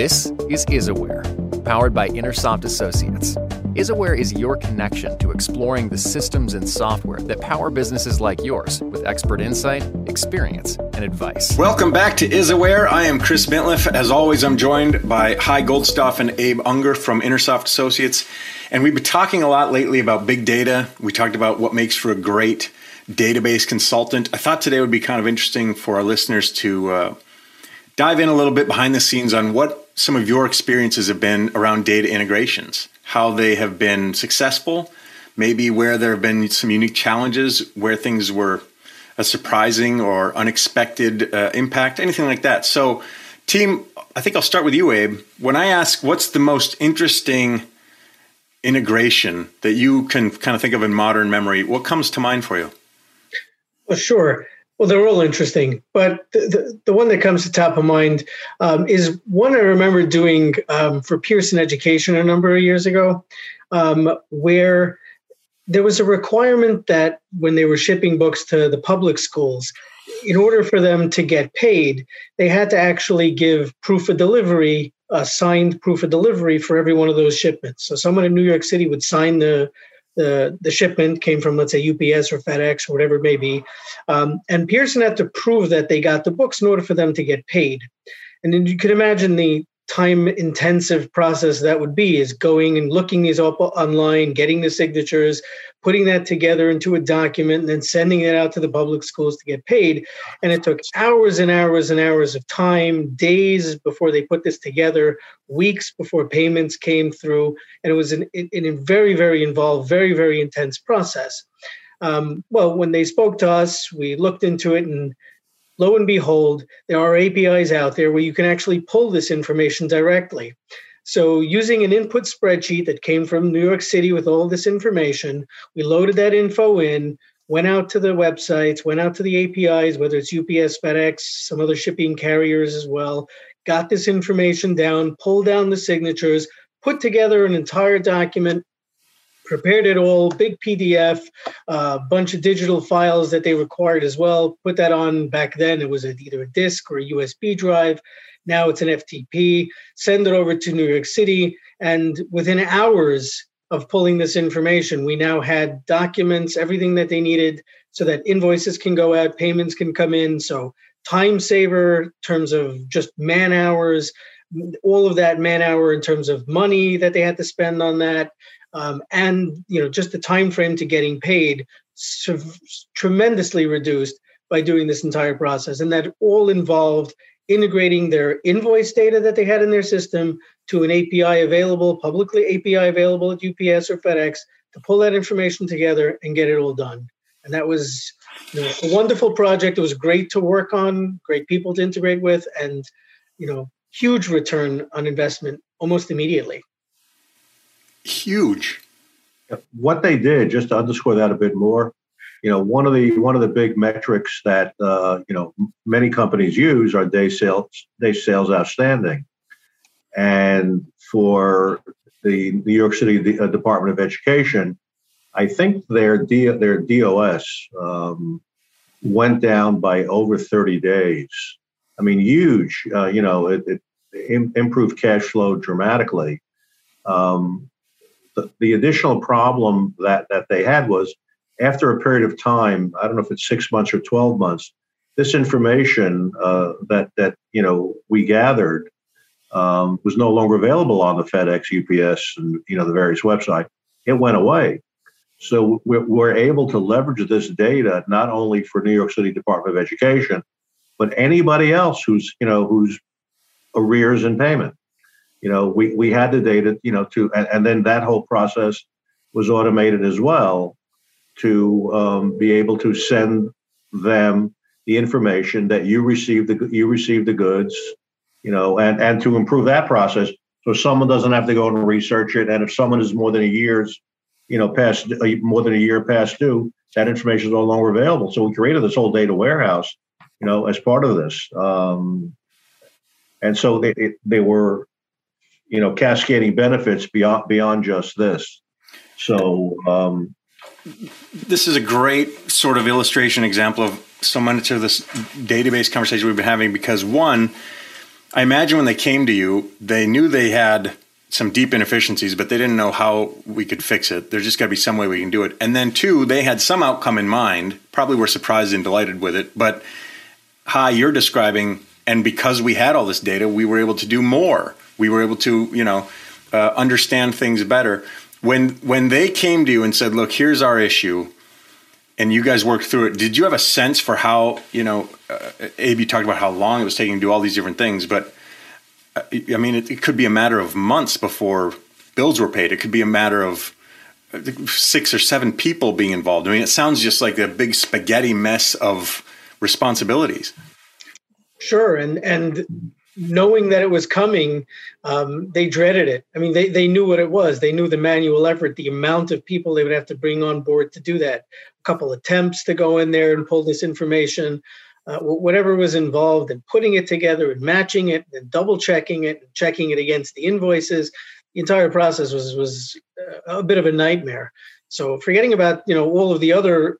This is IsAware, powered by Intersoft Associates. IsAware is your connection to exploring the systems and software that power businesses like yours with expert insight, experience, and advice. Welcome back to IsAware. I am Chris Mintliff. As always, I'm joined by Hy Goldstaff and Abe Unger from Intersoft Associates. And we've been talking a lot lately about big data. We talked about what makes for a great database consultant. I thought today would be kind of interesting for our listeners to uh, dive in a little bit behind the scenes on what some of your experiences have been around data integrations, how they have been successful, maybe where there have been some unique challenges, where things were a surprising or unexpected uh, impact, anything like that. So, team, I think I'll start with you, Abe. When I ask what's the most interesting integration that you can kind of think of in modern memory, what comes to mind for you? Well, sure. Well, they're all interesting, but the, the, the one that comes to top of mind um, is one I remember doing um, for Pearson Education a number of years ago, um, where there was a requirement that when they were shipping books to the public schools, in order for them to get paid, they had to actually give proof of delivery, a signed proof of delivery for every one of those shipments. So someone in New York City would sign the the the shipment came from let's say UPS or FedEx or whatever it may be, um, and Pearson had to prove that they got the books in order for them to get paid. And then you can imagine the time intensive process that would be is going and looking these up online, getting the signatures, putting that together into a document, and then sending it out to the public schools to get paid. And it took hours and hours and hours of time, days before they put this together, weeks before payments came through. And it was an, an very, very involved, very, very intense process. Um, well, when they spoke to us, we looked into it and lo and behold, there are APIs out there where you can actually pull this information directly. So, using an input spreadsheet that came from New York City with all this information, we loaded that info in, went out to the websites, went out to the APIs, whether it's UPS, FedEx, some other shipping carriers as well, got this information down, pulled down the signatures, put together an entire document prepared it all, big PDF, a uh, bunch of digital files that they required as well. Put that on back then. It was a, either a disk or a USB drive. Now it's an FTP. Send it over to New York City. And within hours of pulling this information, we now had documents, everything that they needed so that invoices can go out, payments can come in. So time saver in terms of just man hours, all of that man hour in terms of money that they had to spend on that um, and you know just the time frame to getting paid tremendously reduced by doing this entire process and that all involved integrating their invoice data that they had in their system to an api available publicly api available at ups or fedex to pull that information together and get it all done. And that was you know, a wonderful project. It was great to work on great people to integrate with and you know huge return on investment almost immediately huge. What they did, just to underscore that a bit more, you know, one of the one of the big metrics that uh, you know many companies use are day sales day sales outstanding, and for the New York City uh, Department of Education, I think their D, their DOS um, went down by over 30 days. I mean, huge. Uh, you know, it, it, improved cash flow dramatically. Um, the, the additional problem that, that they had was after a period of time, I don't know if it's six months or 12 months, this information uh, that, that, you know, we gathered um, was no longer available on the FedEx, UPS, and, you know, the various websites. It went away. So we're able to leverage this data not only for New York City Department of Education, but anybody else who's, you know, who's arrears in payment. You know we, we had the data you know to and, and then that whole process was automated as well to um, be able to send them the information that you received the you received the goods you know and and to improve that process. So someone doesn't have to go and research it and if someone is more than a year's you know past uh, more than a year past due that information is no longer available. So we created this whole data warehouse you know as part of this um, and so they, they were you know cascading benefits beyond beyond just this. So um, this is a great sort of illustration example of so much of this database conversation we've been having because one I imagine when they came to you, they knew they had some deep inefficiencies, but they didn't know how we could fix it. There's just got to be some way we can do it. And then, two, they had some outcome in mind, probably were surprised and delighted with it. But Hy, you're describing, and because we had all this data, we were able to do more. We were able to, you know, uh, understand things better. When when they came to you and said, "Look, here's our issue," and you guys worked through it, did you have a sense for how, you know, uh, Abe, you talked about how long it was taking to do all these different things, but I mean, it, it, could be a matter of months before bills were paid. It could be a matter of six or seven people being involved. I mean, it sounds just like a big spaghetti mess of responsibilities. Sure, and and knowing that it was coming, um, they dreaded it. I mean, they they knew what it was. They knew the manual effort, the amount of people they would have to bring on board to do that. A couple attempts to go in there and pull this information uh, whatever was involved in putting it together and matching it and double checking it and checking it against the invoices the entire process was was uh, a bit of a nightmare so forgetting about you know all of the other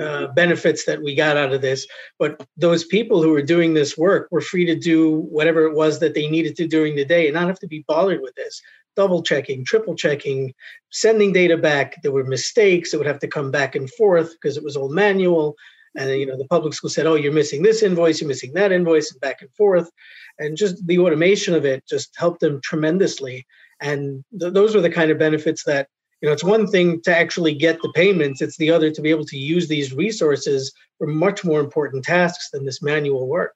uh, benefits that we got out of this but those people who were doing this work were free to do whatever it was that they needed to during the day and not have to be bothered with this. Double checking triple checking sending data back. There were mistakes it would have to come back and forth because it was all manual. And you know the public school said oh you're missing this invoice you're missing that invoice and back and forth. And just the automation of it just helped them tremendously. And th- those were the kind of benefits that you know it's one thing to actually get the payments it's the other to be able to use these resources for much more important tasks than this manual work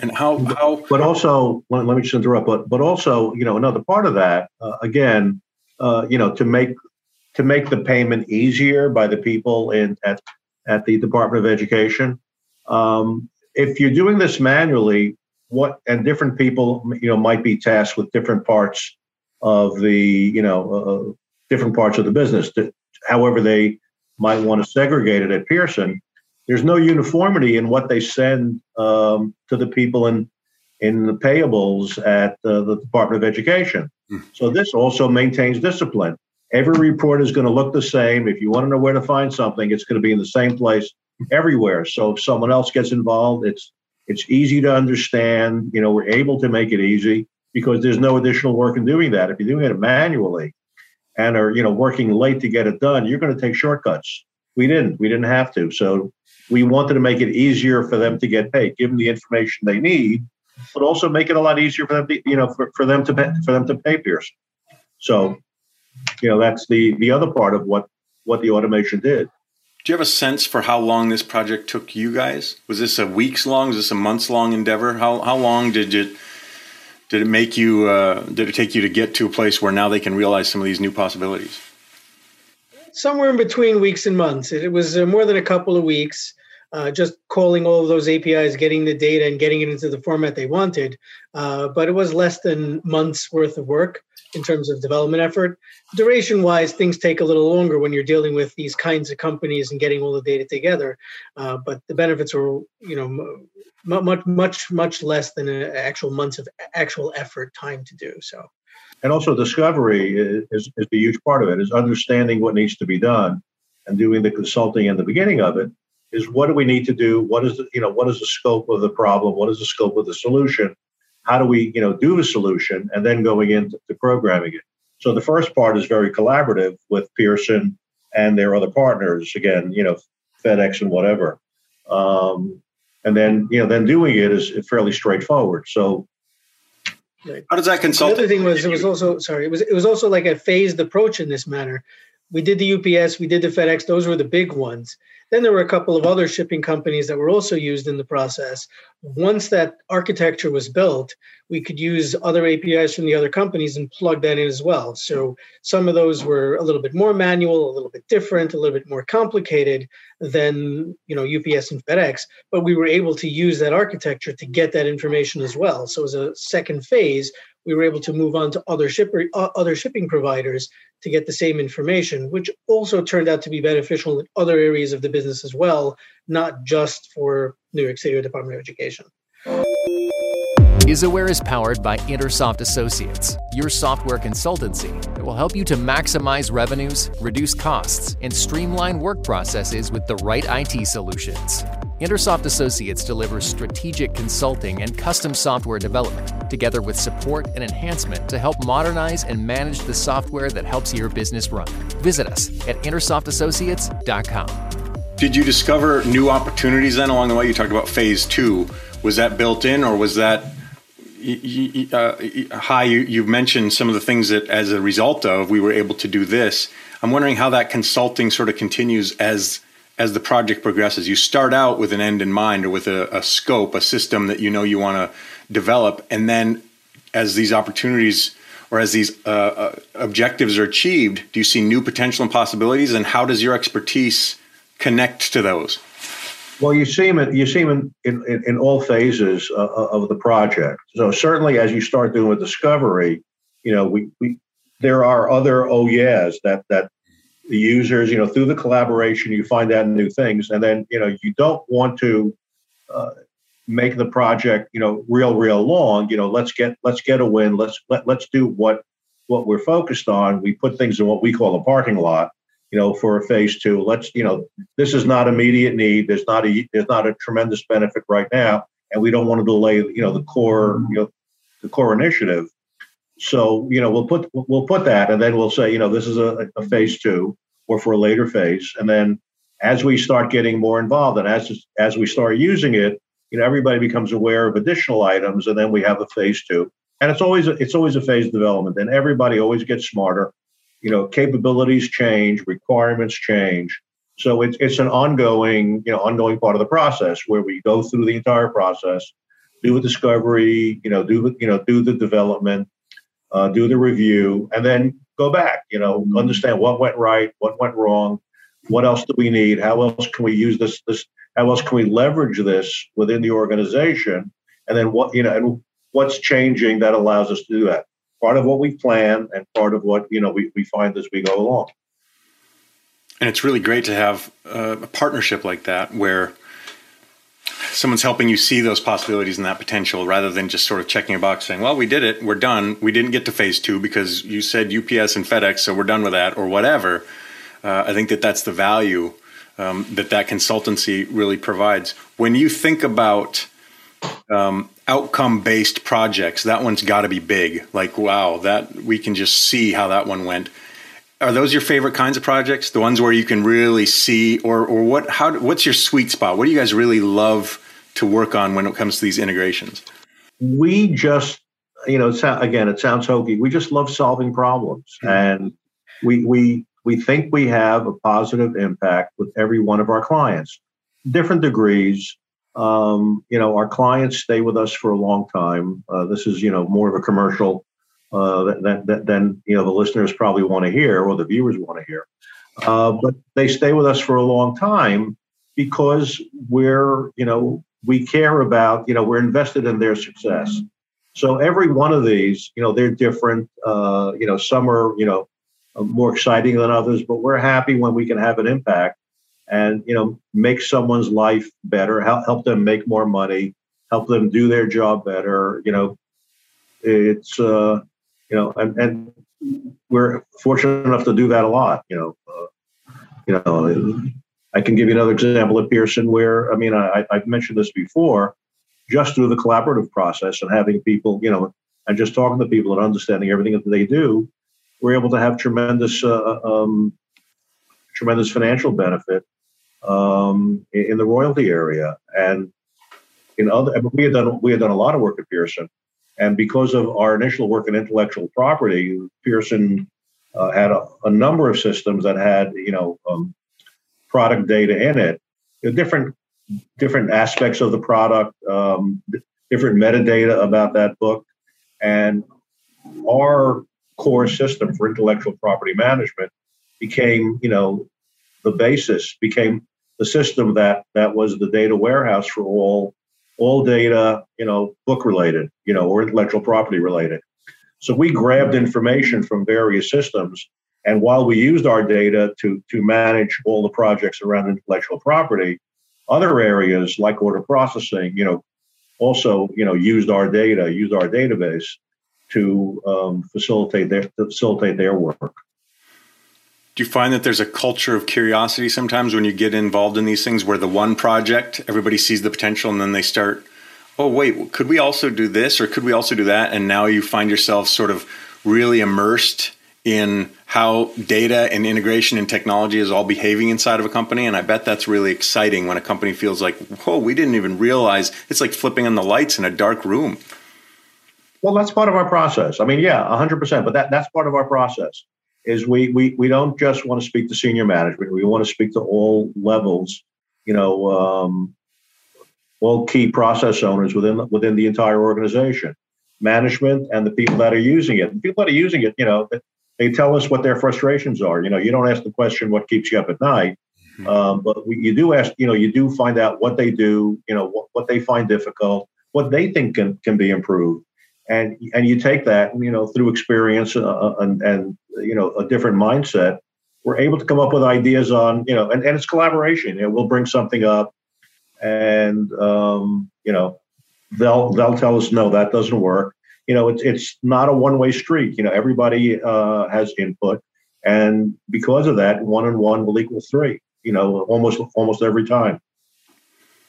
and how how but also let, me just interrupt but but also you know another part of that uh, again uh, you know to make to make the payment easier by the people in at at the Department of Education. Um, if you're doing this manually, what and different people, you know, might be tasked with different parts of the, you know, uh, different parts of the business. However, they might want to segregate it at Pearson. There's no uniformity in what they send um, to the people in in the payables at uh, the Department of Education. Mm. So this also maintains discipline. Every report is going to look the same. If you want to know where to find something, it's going to be in the same place everywhere. So if someone else gets involved, it's it's easy to understand. You know, we're able to make it easy because there's no additional work in doing that. If you're doing it manually and are you know working late to get it done, you're going to take shortcuts. We didn't. We didn't have to. So we wanted to make it easier for them to get paid, give them the information they need, but also make it a lot easier for them to you know for, for them to pay, for them to pay Pearson. So you know that's the the other part of what what the automation did. Do you have a sense for how long this project took you guys? Was this a weeks long? Was this a months long endeavor? How how long did it did it make you? Uh, did it take you to get to a place where now they can realize some of these new possibilities? Somewhere in between weeks and months. It was uh, more than a couple of weeks. Uh, just calling all of those APIs, getting the data, and getting it into the format they wanted. Uh, but it was less than months worth of work in terms of development effort. Duration wise, things take a little longer when you're dealing with these kinds of companies and getting all the data together. Uh, but the benefits are, you know, much, much, much less than actual months of actual effort time to do so. And also, discovery is, is the huge part of it. Is understanding what needs to be done, and doing the consulting in the beginning of it. Is what do we need to do? What is the, you know what is the scope of the problem? What is the scope of the solution? how do we you know do the solution and then going into programming it so the first part is very collaborative with pearson and their other partners again you know fedex and whatever um, and then you know then doing it is fairly straightforward so how does that consult? The other thing was it was also sorry it was it was also like a phased approach in this manner. We did the UPS, we did the FedEx; those were the big ones. Then there were a couple of other shipping companies that were also used in the process. Once that architecture was built, we could use other APIs from the other companies and plug that in as well. So some of those were a little bit more manual, a little bit different, a little bit more complicated than you know UPS and FedEx, but we were able to use that architecture to get that information as well. So as a second phase, we were able to move on to other shipper uh, other shipping providers to get the same information, which also turned out to be beneficial in other areas of the business as well, not just for New York City or Department of Education. IsAware is powered by Intersoft Associates, your software consultancy that will help you to maximize revenues, reduce costs, and streamline work processes with the right IT solutions. Intersoft Associates delivers strategic consulting and custom software development together with support and enhancement to help modernize and manage the software that helps your business run. Visit us at IntersoftAssociates.com. Did you discover new opportunities then along the way? You talked about phase two. Was that built in, or was that uh, Hy? You, you mentioned some of the things that, as a result of, we were able to do this. I'm wondering how that consulting sort of continues as as the project progresses. You start out with an end in mind, or with a, a scope, a system that you know you want to develop, and then as these opportunities or as these uh, uh, objectives are achieved, do you see new potential and possibilities? And how does your expertise connect to those? Well, you see them. In, you see them in, in, in all phases uh, uh, of the project. So certainly, as you start doing a discovery, you know, we, we there are other oh yeahs that that the users, you know, through the collaboration, you find out new things, and then you know, you don't want to uh, make the project, you know, real, real long. You know, let's get let's get a win. Let's let let's do what what we're focused on. We put things in what we call a parking lot, you know, for a phase two. Let's, you know, this is not immediate need. There's not a there's not a tremendous benefit right now, and we don't want to delay, you know, the core, you know, the core initiative. So, you know, we'll put we'll put that, and then we'll say, you know, this is a, a phase two, or for a later phase, and then as we start getting more involved, and as as we start using it, you know, everybody becomes aware of additional items, and then we have a phase two. And it's always it's always a phase development, and everybody always gets smarter you know, capabilities change, requirements change. So it's it's an ongoing, you know, ongoing part of the process where we go through the entire process, do a discovery, you know, do you know, do the development, uh, do the review, and then go back, you know, mm-hmm. understand what went right, what went wrong, what else do we need, how else can we use this this how else can we leverage this within the organization, and then what you know, and what's changing that allows us to do that part of what we plan and part of what you know we, we find as we go along. And it's really great to have a partnership like that where someone's helping you see those possibilities and that potential rather than just sort of checking a box saying well we did it. We're done. We didn't get to phase two because you said ups and fedex so we're done with that or whatever. Uh, i think that that's the value um, that that consultancy really provides. When you think about um, outcome based projects, that one's got to be big. Like, wow, that we can just see how that one went. Are those your favorite kinds of projects? The ones where you can really see, or or what? How? What's your sweet spot? What do you guys really love to work on when it comes to these integrations? We just, you know, again, it sounds hokey. We just love solving problems, mm-hmm. and we we we think we have a positive impact with every one of our clients, different degrees um, you know, our clients stay with us for a long time. Uh, this is, you know, more of a commercial uh, that, that, than you know the listeners probably want to hear or the viewers want to hear. Uh, but they stay with us for a long time because we're, you know, we care about, you know, we're invested in their success. So every one of these, you know, they're different. Uh, you know, some are, you know, more exciting than others, but we're happy when we can have an impact and you know make someone's life better help, help them make more money help them do their job better you know. It's uh you know and, and we're fortunate enough to do that a lot you know uh, you know i can give you another example at pearson where i mean I, i've mentioned this before just through the collaborative process and having people you know and just talking to people and understanding everything that they do we're able to have tremendous uh, um, tremendous financial benefit um, in the royalty area, and in other. We had done we had done a lot of work at Pearson, and because of our initial work in intellectual property, Pearson uh, had a, a, number of systems that had you know um, product data in it, different different aspects of the product, um, different metadata about that book, and our core system for intellectual property management became you know the basis became the system that that was the data warehouse for all all data, you know, book related, you know, or intellectual property related. So we grabbed information from various systems, and while we used our data to to manage all the projects around intellectual property, other areas like order processing, you know, also you know used our data, used our database to um, facilitate their to facilitate their work do you find that there's a culture of curiosity sometimes when you get involved in these things where the one project everybody sees the potential and then they start oh wait, could we also do this or could we also do that? And now you find yourself sort of really immersed in how data and integration and technology is all behaving inside of a company. And I bet that's really exciting when a company feels like, whoa, we didn't even realize it's like flipping on the lights in a dark room. Well, that's part of our process. I mean, yeah, 100%, but that, that's part of our process is we, we, we don't just want to speak to senior management. We want to speak to all levels, you know, um, all key process owners within, within the entire organization, management and the people that are using it. The people that are using it, you know, they tell us what their frustrations are. You know, you don't ask the question, what keeps you up at night? Mm-hmm. Um, but we, you do ask, you know, you do find out what they do, you know, what, what they find difficult, what they think can, can be improved and and you take that you know through experience uh, uh, and and you know a different mindset we're able to come up with ideas on you know and, and it's collaboration. You know, we'll bring something up and um, you know they'll they'll tell us no that doesn't work. You know it's it's not a one way street. You know everybody uh, has input. And because of that one and one will equal three you know almost almost every time.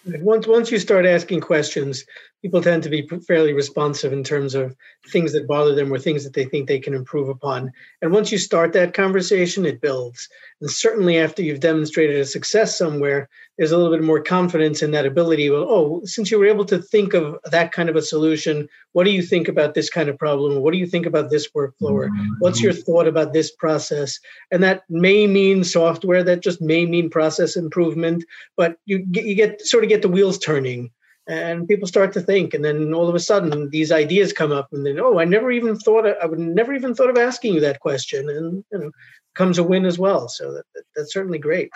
Once once you start asking questions, people tend to be fairly responsive in terms of things that bother them or things that they think they can improve upon. And once you start that conversation, it builds. And certainly after you've demonstrated a success somewhere, there's a little bit more confidence in that ability. Well, oh, since you were able to think of that kind of a solution, what do you think about this kind of problem? What do you think about this workflow? Or mm-hmm. what's your thought about this process? And that may mean software, that just may mean process improvement, but you get, you get sort of get the wheels turning and people start to think and then all of a sudden these ideas come up and then oh i never even thought of, i would never even thought of asking you that question and you know comes a win as well so that, that that's certainly great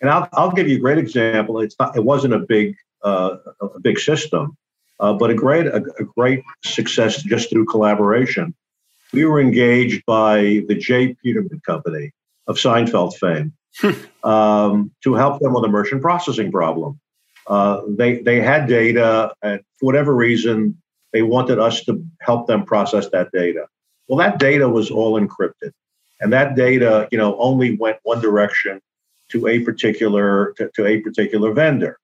and I'll, I'll give you a great example it's not it wasn't a big uh, a big system uh, but a great a, a great success just through collaboration we were engaged by the J. Peterman Company of Seinfeld fame hmm. um, to help them with a merchant processing problem. Uh, they they had data, and for whatever reason, they wanted us to help them process that data. Well, that data was all encrypted, and that data, you know, only went one direction to a particular to, to a particular vendor.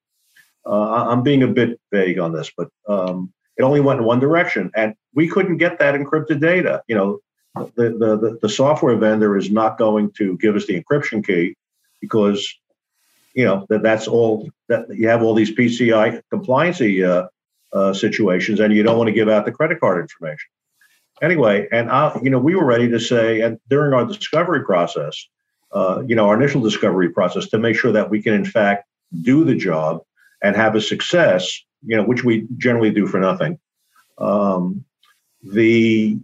Uh, I'm being a bit vague on this, but um, it only went in one direction, and we couldn't get that encrypted data. You know, the, the the software vendor is not going to give us the encryption key because you know that that's all that you have all these PCI compliancy uh, uh, situations, and you don't want to give out the credit card information. Anyway, and I, you know, we were ready to say, and during our discovery process, uh, you know, our initial discovery process, to make sure that we can in fact do the job and have a success, you know, which we generally do for nothing. Um, the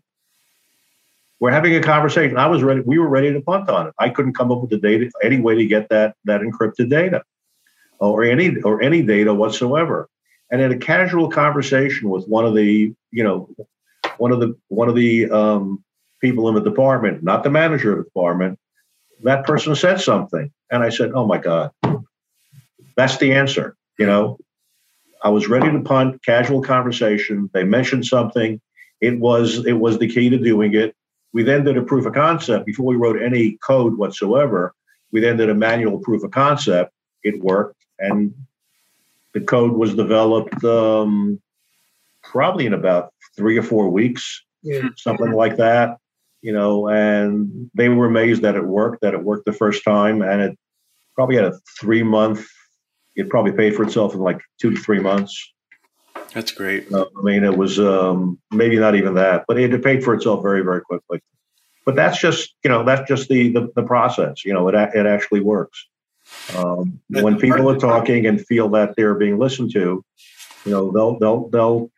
we're having a conversation. I was ready. We were ready to punt on it. I couldn't come up with the data, any way to get that that encrypted data, or any or any data whatsoever. And in a casual conversation with one of the, you know, one of the one of the um, people in the department, not the manager of the department, that person said something, and I said, "Oh my God, that's the answer." You know, I was ready to punt. Casual conversation. They mentioned something. It was it was the key to doing it we then did a proof of concept before we wrote any code whatsoever. We then did a manual proof of concept. It worked, and the code was developed um, probably in about three or four weeks, yeah. something like that. You know, and they were amazed that it worked, that it worked the first time, and it probably had a three month. It probably paid for itself in like two to three months. That's great. Uh, I mean, it was um, maybe not even that, but it had paid for itself very, very quickly. But that's just, you know, that's just the the, the process. You know, it it actually works. Um, when people are talking and feel that they're being listened to, you know, they'll they'll they'll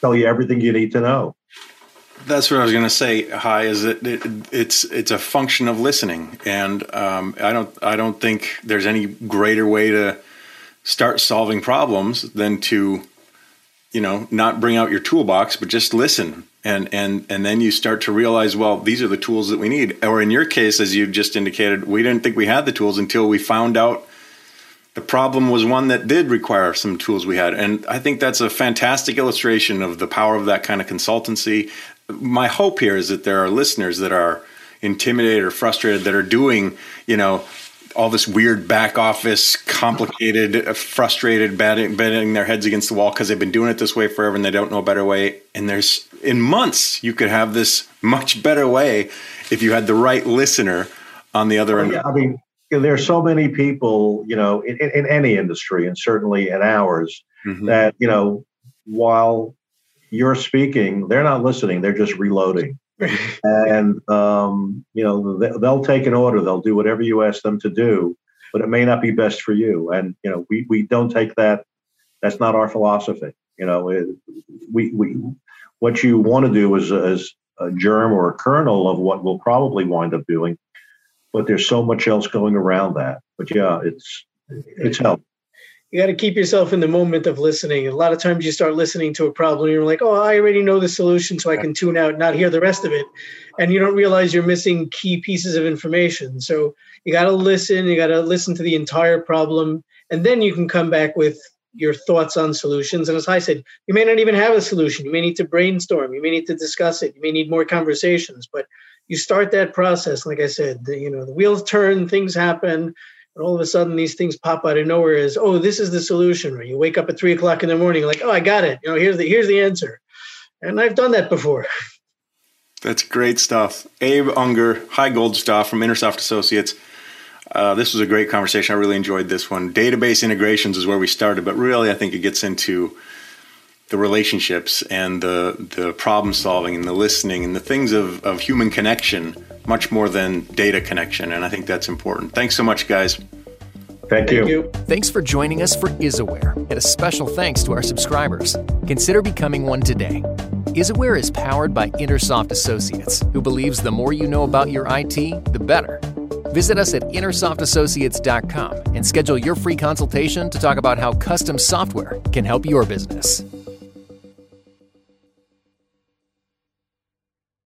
tell you everything you need to know. That's what I was going to say. Hy, is that it, it's it's a function of listening, and um, I don't I don't think there's any greater way to start solving problems than to you know not bring out your toolbox but just listen. And and and then you start to realize well these are the tools that we need. Or in your case as you just indicated we didn't think we had the tools until we found out the problem was one that did require some tools we had. And i think that's a fantastic illustration of the power of that kind of consultancy. My hope here is that there are listeners that are intimidated or frustrated that are doing you know all this weird back office, complicated, uh, frustrated, batting, banging their heads against the wall because they've been doing it this way forever and they don't know a better way. And there's in months you could have this much better way if you had the right listener on the other end. Yeah, I mean, you know, there are so many people, you know, in, in, in any industry and certainly in ours, mm-hmm. that you know, while you're speaking, they're not listening; they're just reloading and um, you know they'll take an order. They'll do whatever you ask them to do but it may not be best for you. And you know we, we don't take that. That's not our philosophy. You know it, we, we what you want to do is, is a germ or a kernel of what we'll probably wind up doing but there's so much else going around that. But yeah it's it's helped you got to keep yourself in the moment of listening. A lot of times you start listening to a problem, you're like, oh, I already know the solution, so I can tune out, not hear the rest of it. And you don't realize you're missing key pieces of information. So you got to listen, you got to listen to the entire problem, and then you can come back with your thoughts on solutions. And as I said, you may not even have a solution. You may need to brainstorm, you may need to discuss it, you may need more conversations, but you start that process. Like I said, the, you know, the wheels turn, things happen and all of a sudden these things pop out of nowhere as oh this is the solution. Or you wake up at three o'clock in the morning like oh i got it. You know here's the here's the answer. And i've done that before. That's great stuff. Abe unger Hy Goldstaff from intersoft associates. Uh, this was a great conversation. I really enjoyed this one. Database integrations is where we started but really i think it gets into the relationships and the the problem solving and the listening and the things of, of human connection much more than data connection. And I think that's important. Thanks so much, guys. Thank you. Thank you. Thanks for joining us for IsAware, and a special thanks to our subscribers. Consider becoming one today. IsAware is powered by Intersoft Associates, who believes the more you know about your IT, the better. Visit us at intersoftassociates.com and schedule your free consultation to talk about how custom software can help your business.